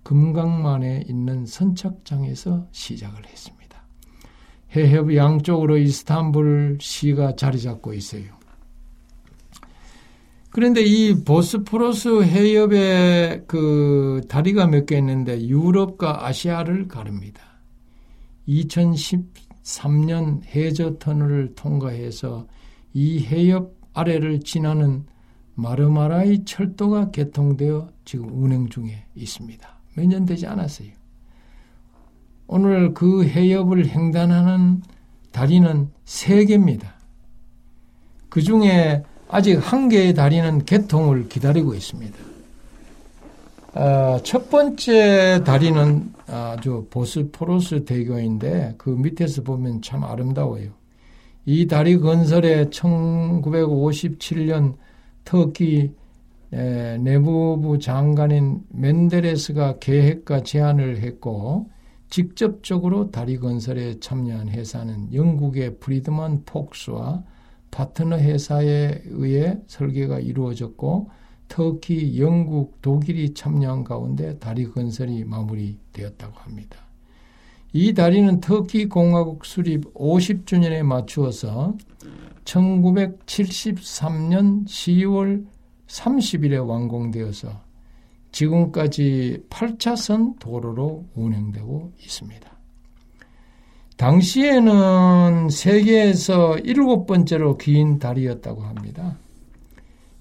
금강만에 있는 선착장에서 시작을 했습니다. 해협 양쪽으로 이스탄불 시가 자리 잡고 있어요. 그런데 이 보스포러스 해협에 그 다리가 몇 개 있는데 유럽과 아시아를 가릅니다. 2013년 해저 터널을 통과해서 이 해협 아래를 지나는 마르마라이 철도가 개통되어 지금 운행 중에 있습니다. 몇 년 되지 않았어요. 오늘 그 해협을 횡단하는 다리는 세 개입니다. 그 중에 아직 한 개의 다리는 개통을 기다리고 있습니다. 어, 첫 번째 다리는 아주 보스포로스 대교인데 그 밑에서 보면 참 아름다워요. 이 다리 건설에 1957년 터키 내무부 장관인 멘데레스가 계획과 제안을 했고 직접적으로 다리 건설에 참여한 회사는 영국의 프리드만 폭스와 파트너 회사에 의해 설계가 이루어졌고 터키, 영국, 독일이 참여한 가운데 다리 건설이 마무리되었다고 합니다. 이 다리는 터키 공화국 수립 50주년에 맞추어서 1973년 10월 30일에 완공되어서 지금까지 8차선 도로로 운행되고 있습니다. 당시에는 세계에서 일곱 번째로 긴 다리였다고 합니다.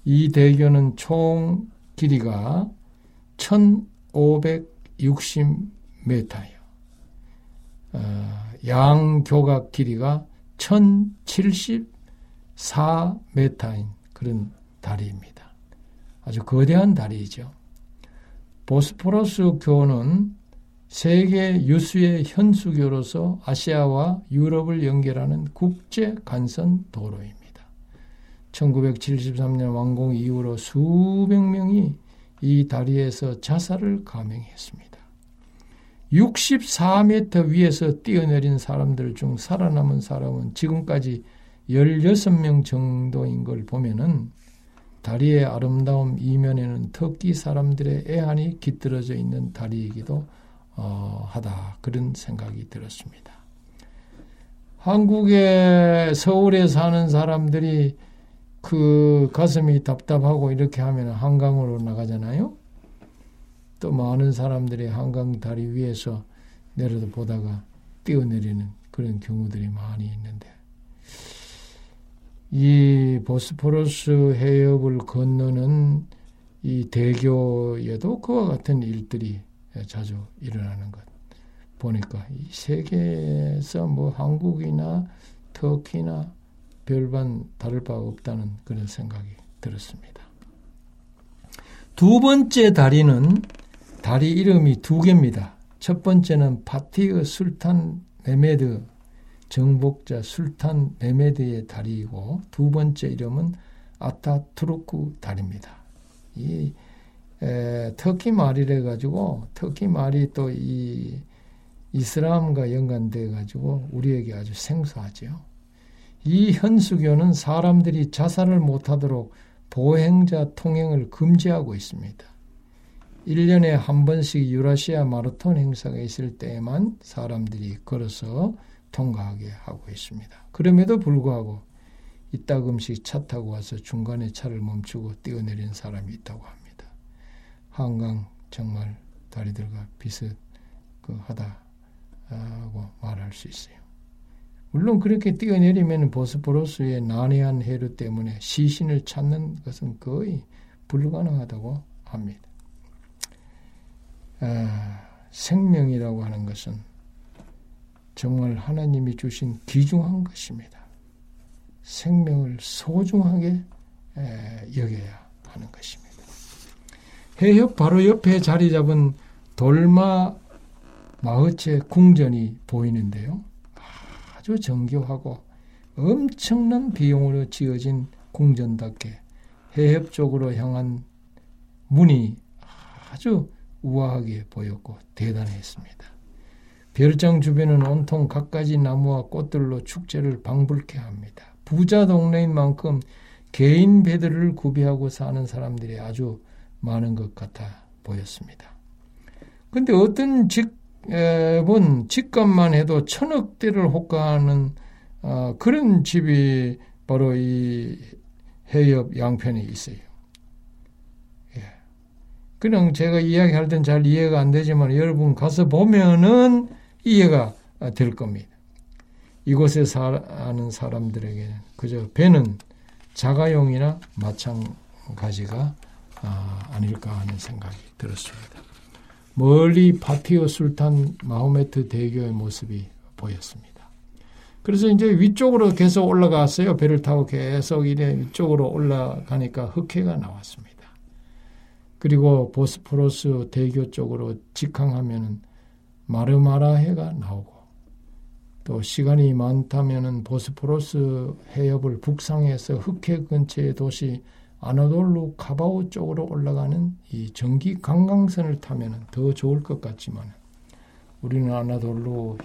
이 대교는 총 길이가 1560m예요. 어, 양교각 길이가 1074m인 그런 다리입니다. 아주 거대한 다리이죠. 보스포러스 교는 세계 유수의 현수교로서 아시아와 유럽을 연결하는 국제 간선 도로입니다. 1973년 완공 이후로 수백 명이 이 다리에서 자살을 감행했습니다. 64m 위에서 뛰어내린 사람들 중 살아남은 사람은 지금까지 16명 정도인 걸 보면은 다리의 아름다움 이면에는 터키 사람들의 애환이 깃들어져 있는 다리이기도 어, 하다 그런 생각이 들었습니다. 한국의 서울에 사는 사람들이 그 가슴이 답답하고 이렇게 하면 한강으로 나가잖아요. 또 많은 사람들이 한강 다리 위에서 내려다 보다가 뛰어내리는 그런 경우들이 많이 있는데 이 보스포러스 해협을 건너는 이 대교에도 그와 같은 일들이 자주 일어나는 것 보니까 이 세계에서 뭐 한국이나 터키나 별반 다를 바 없다는 그런 생각이 들었습니다. 두 번째 다리는 다리 이름이 두 개입니다. 첫 번째는 파티흐 술탄 메메드 정복자 술탄 메메드의 다리이고 두 번째 이름은 아타투르크 다리입니다. 이 에, 터키 말이래 가지고 터키 말이 또 이 이슬람과 연관돼 가지고 우리에게 아주 생소하죠. 이 현수교는 사람들이 자살을 못하도록 보행자 통행을 금지하고 있습니다. 1년에 한 번씩 유라시아 마라톤 행사가 있을 때에만 사람들이 걸어서 통과하게 하고 있습니다. 그럼에도 불구하고 이따금씩 차 타고 와서 중간에 차를 멈추고 뛰어내린 사람이 있다고 합니다. 한강 정말 다리들과 비슷하다고 말할 수 있어요. 물론 그렇게 뛰어내리면 보스포러스의 난해한 해류 때문에 시신을 찾는 것은 거의 불가능하다고 합니다. 아, 생명이라고 하는 것은 정말 하나님이 주신 귀중한 것입니다. 생명을 소중하게 에, 여겨야 하는 것입니다. 해협 바로 옆에 자리 잡은 돌마 마흐체 궁전이 보이는데요. 아주 정교하고 엄청난 비용으로 지어진 궁전답게 해협 쪽으로 향한 문이 아주 우아하게 보였고 대단했습니다. 별장 주변은 온통 갖가지 나무와 꽃들로 축제를 방불케 합니다. 부자 동네인 만큼 개인 배들을 구비하고 사는 사람들이 아주 많은 것 같아 보였습니다. 근데 어떤 직본 집값만 해도 천억대를 호가하는 어, 그런 집이 바로 이 해협 양편에 있어요. 예. 그냥 제가 이야기할 땐 잘 이해가 안 되지만 여러분 가서 보면은 이해가 될 겁니다. 이곳에 사는 사람들에게는 그저 배는 자가용이나 마찬가지가 아, 아닐까 하는 생각이 들었습니다. 멀리 파티오 술탄 마호메트 대교의 모습이 보였습니다. 그래서 이제 위쪽으로 계속 올라갔어요. 배를 타고 계속 이래 위쪽으로 올라가니까 흑해가 나왔습니다. 그리고 보스포러스 대교 쪽으로 직항하면 마르마라 해가 나오고 또 시간이 많다면은 보스포러스 해협을 북상해서 흑해 근처의 도시 아나돌루 카바오 쪽으로 올라가는 이 전기 관광선을 타면은 더 좋을 것 같지만 우리는 아나돌루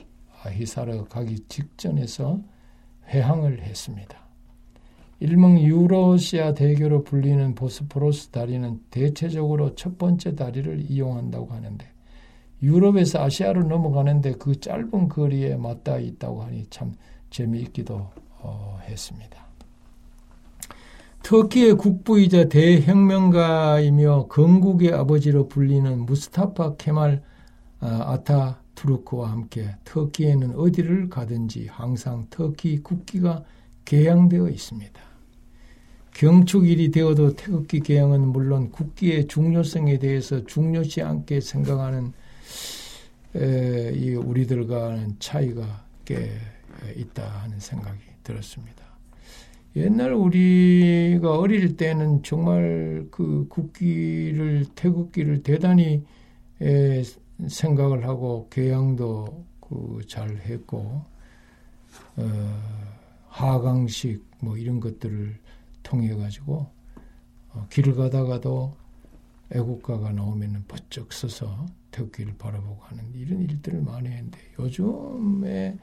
히사르 가기 직전에서 회항을 했습니다. 일명 유로시아 대교로 불리는 보스포러스 다리는 대체적으로 첫 번째 다리를 이용한다고 하는데 유럽에서 아시아로 넘어가는데 그 짧은 거리에 맞닿아 있다고 하니 참 재미있기도 어, 했습니다. 터키의 국부이자 대혁명가이며 건국의 아버지로 불리는 무스타파 케말 아, 아타 투르크와 함께 터키에는 어디를 가든지 항상 터키 국기가 개양되어 있습니다. 경축일이 되어도 태극기 개양은 물론 국기의 중요성에 대해서 중요시 않게 생각하는 에, 이 우리들과는 차이가 꽤 있다 하는 생각이 들었습니다. 옛날 우리가 어릴 때는 정말 그 국기를 태극기를 대단히 에, 생각을 하고 개양도 그 잘 했고 어, 하강식 뭐 이런 것들을 통해 가지고 어, 길을 가다가도 애국가가 나오면은 번쩍 서서 태극기를 바라보고 하는 이런 일들을 많이 했는데 요즘에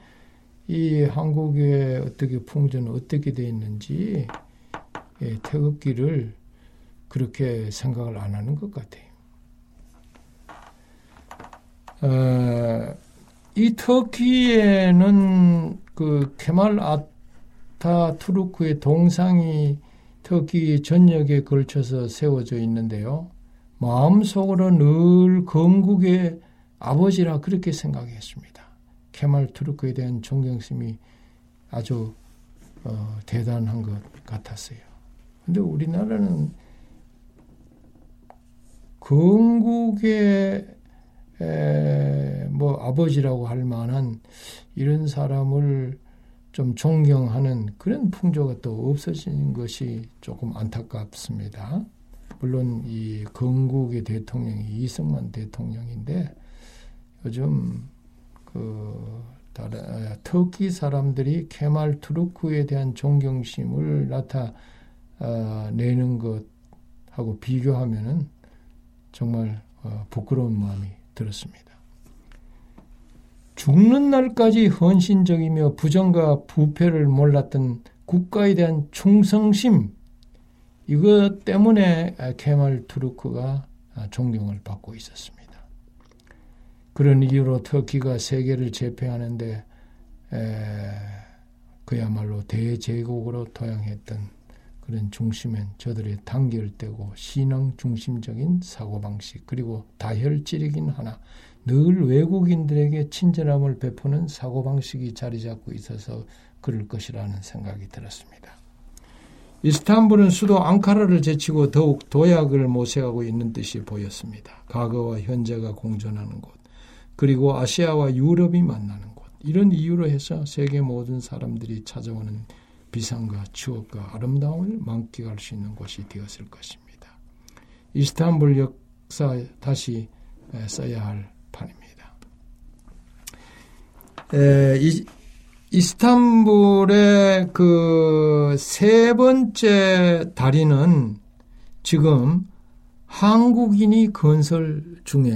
이 한국의 어떻게 풍전은 어떻게 돼 있는지 예, 태극기를 그렇게 생각을 안 하는 것 같아요. 어, 이 터키에는 그 케말 아타 투르크의 동상이 터키 전역에 걸쳐서 세워져 있는데요. 마음속으로 늘 건국의 아버지라 그렇게 생각했습니다. 케말 투르크에 대한 존경심이 아주 어, 대단한 것 같았어요. 근데 우리나라는 건국의 에, 뭐 아버지라고 할 만한 이런 사람을 좀 존경하는 그런 풍조가 또 없어진 것이 조금 안타깝습니다. 물론 이 건국의 대통령이 이승만 대통령인데 요즘 그 다른 터키 사람들이 케말 투르크에 대한 존경심을 나타내는 것하고 비교하면은 정말 어, 부끄러운 마음이 들었습니다. 죽는 날까지 헌신적이며 부정과 부패를 몰랐던 국가에 대한 충성심 이것 때문에 케말 투르크가 존경을 받고 있었습니다. 그런 이유로 터키가 세계를 제패하는데 그야말로 대제국으로 도양했던 그런 중심엔 저들의 단결되고 신앙 중심적인 사고방식 그리고 다혈질이긴 하나 늘 외국인들에게 친절함을 베푸는 사고방식이 자리 잡고 있어서 그럴 것이라는 생각이 들었습니다. 이스탄불은 수도 앙카라를 제치고 더욱 도약을 모색하고 있는 듯이 보였습니다. 과거와 현재가 공존하는 곳, 그리고 아시아와 유럽이 만나는 곳. 이런 이유로 해서 세계 모든 사람들이 찾아오는 비상과 추억과 아름다움을 만끽할 수 있는 곳이 되었을 것입니다. 이스탄불 역사 다시 써야 할 판입니다. 에, 이, 이스탄불의 그 세 번째 다리는 지금 한국인이 건설 중에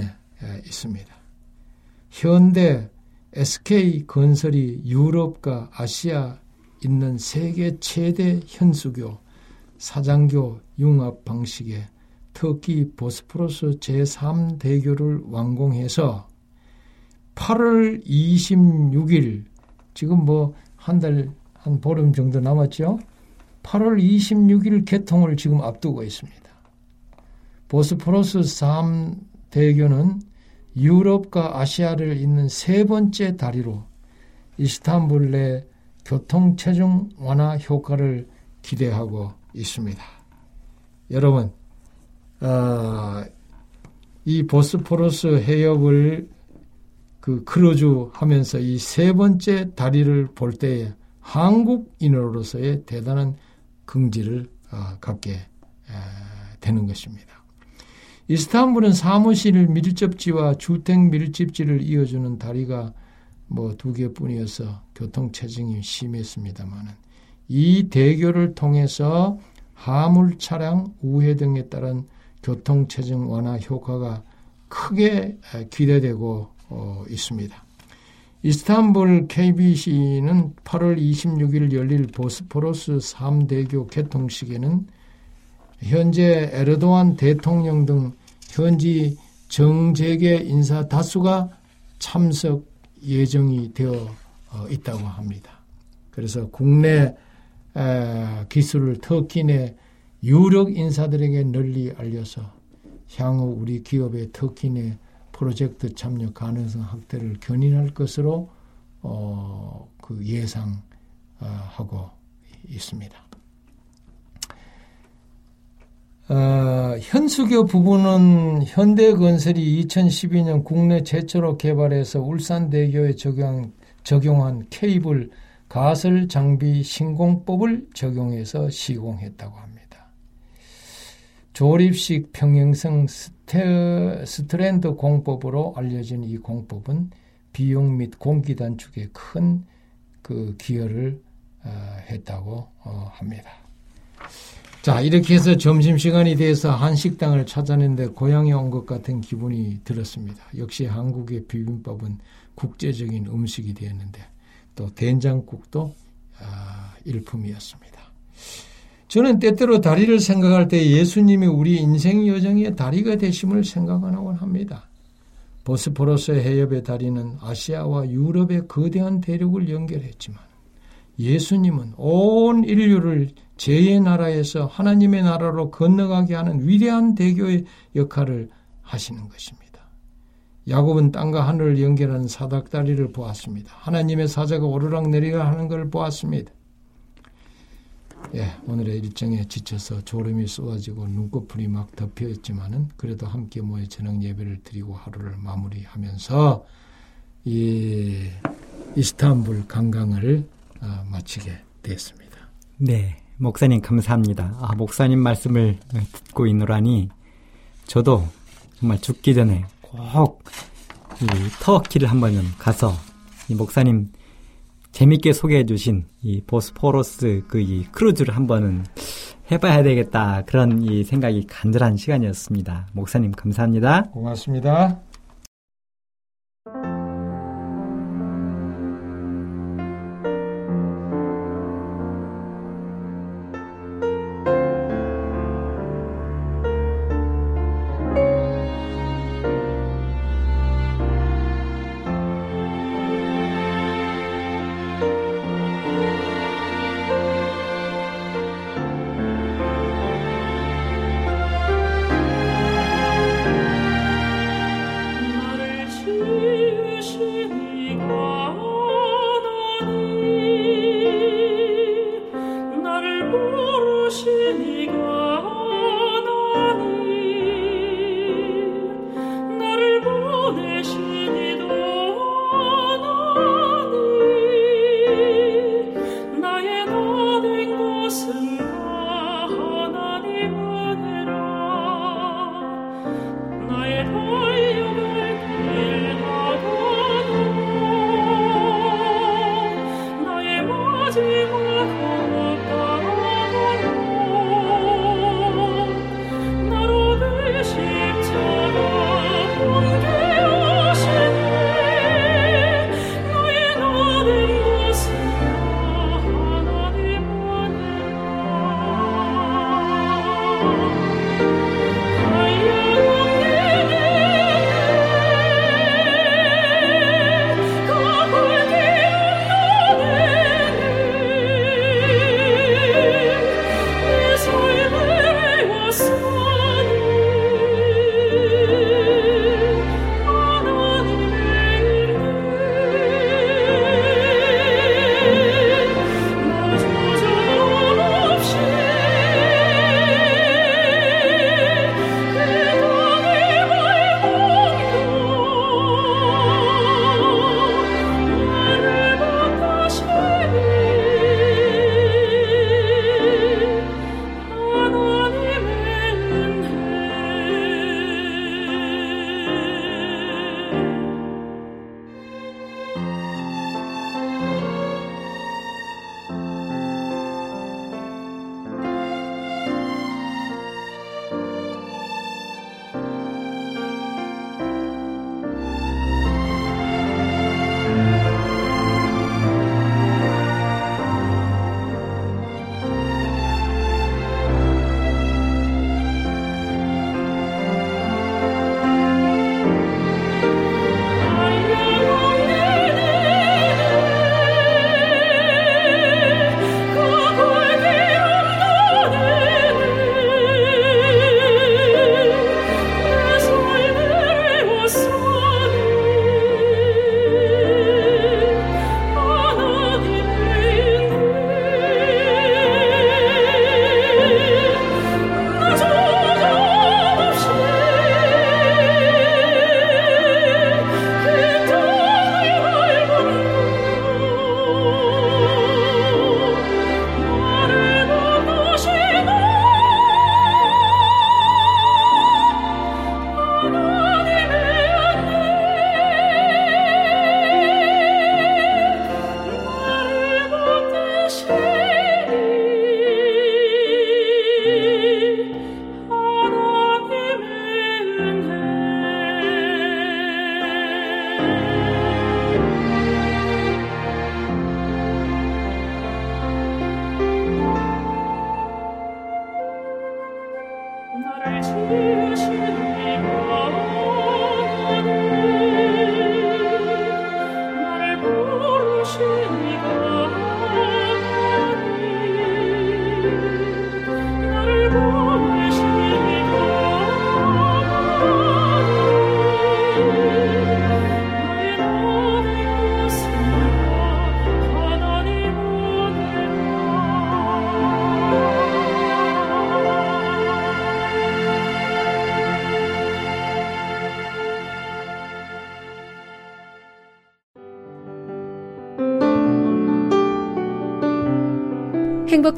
있습니다. 현대 SK 건설이 유럽과 아시아 있는 세계 최대 현수교 사장교 융합 방식의 터키 보스포러스 제3대교를 완공해서 8월 26일 지금 뭐 한 달, 한 보름 정도 남았죠? 8월 26일 개통을 지금 앞두고 있습니다. 보스포러스 3대교는 유럽과 아시아를 잇는 세 번째 다리로 이스탄불 내 교통 체증 완화 효과를 기대하고 있습니다. 여러분, 어, 이 보스포러스 해협을 그 크루즈 하면서 이 세 번째 다리를 볼 때에 한국인으로서의 대단한 긍지를 어, 갖게 에, 되는 것입니다. 이스탄불은 사무실 밀접지와 주택 밀집지를 이어주는 다리가 뭐 두 개뿐이어서 교통 체증이 심했습니다만은 이 대교를 통해서 화물 차량 우회 등에 따른 교통 체증 완화 효과가 크게 기대되고 어, 있습니다. 이스탄불 KBC는 8월 26일 열릴 보스포러스 3대교 개통식에는 현재 에르도안 대통령 등 현지 정재계 인사 다수가 참석 예정이 되어 어, 있다고 합니다. 그래서 국내 기술을 터키 내 유력 인사들에게 널리 알려서 향후 우리 기업의 터키 내 프로젝트 참여 가능성 확대를 견인할 것으로 어, 그 예상하고 있습니다. 어, 현수교 부분은 현대건설이 2012년 국내 최초로 개발해서 울산대교에 적용, 적용한 케이블 가설 장비 신공법을 적용해서 시공했다고 합니다. 조립식 평행선 스테, strand 공법으로 알려진 이 공법은 비용 및 공기 단축에 큰 그 기여를 어, 했다고 어, 합니다. 자, 이렇게 해서 점심시간이 돼서 한식당을 찾아냈는데 고향에 온 것 같은 기분이 들었습니다. 역시 한국의 비빔밥은 국제적인 음식이 되었는데 또 된장국도 아, 일품이었습니다. 저는 때때로 다리를 생각할 때 예수님이 우리 인생 여정의 다리가 되심을 생각하곤 합니다. 보스포러스 해협의 다리는 아시아와 유럽의 거대한 대륙을 연결했지만 예수님은 온 인류를 제2의 나라에서 하나님의 나라로 건너가게 하는 위대한 대교의 역할을 하시는 것입니다. 야곱은 땅과 하늘을 연결하는 사닥다리를 보았습니다. 하나님의 사자가 오르락 내리락 하는 걸 보았습니다. 예, 오늘의 일정에 지쳐서 졸음이 쏟아지고 눈꺼풀이 막 덮여있지만은 그래도 함께 모여 저녁 예배를 드리고 하루를 마무리하면서 이 이스탄불 관광을 어, 마치게 됐습니다. 네, 목사님 감사합니다. 아, 목사님 말씀을 듣고 있노라니 저도 정말 죽기 전에 꼭 이 터키를 한번은 가서 이 목사님 재밌게 소개해 주신 이 보스포러스 그 이 크루즈를 한번은 해봐야 되겠다 그런 이 생각이 간절한 시간이었습니다. 목사님 감사합니다. 고맙습니다.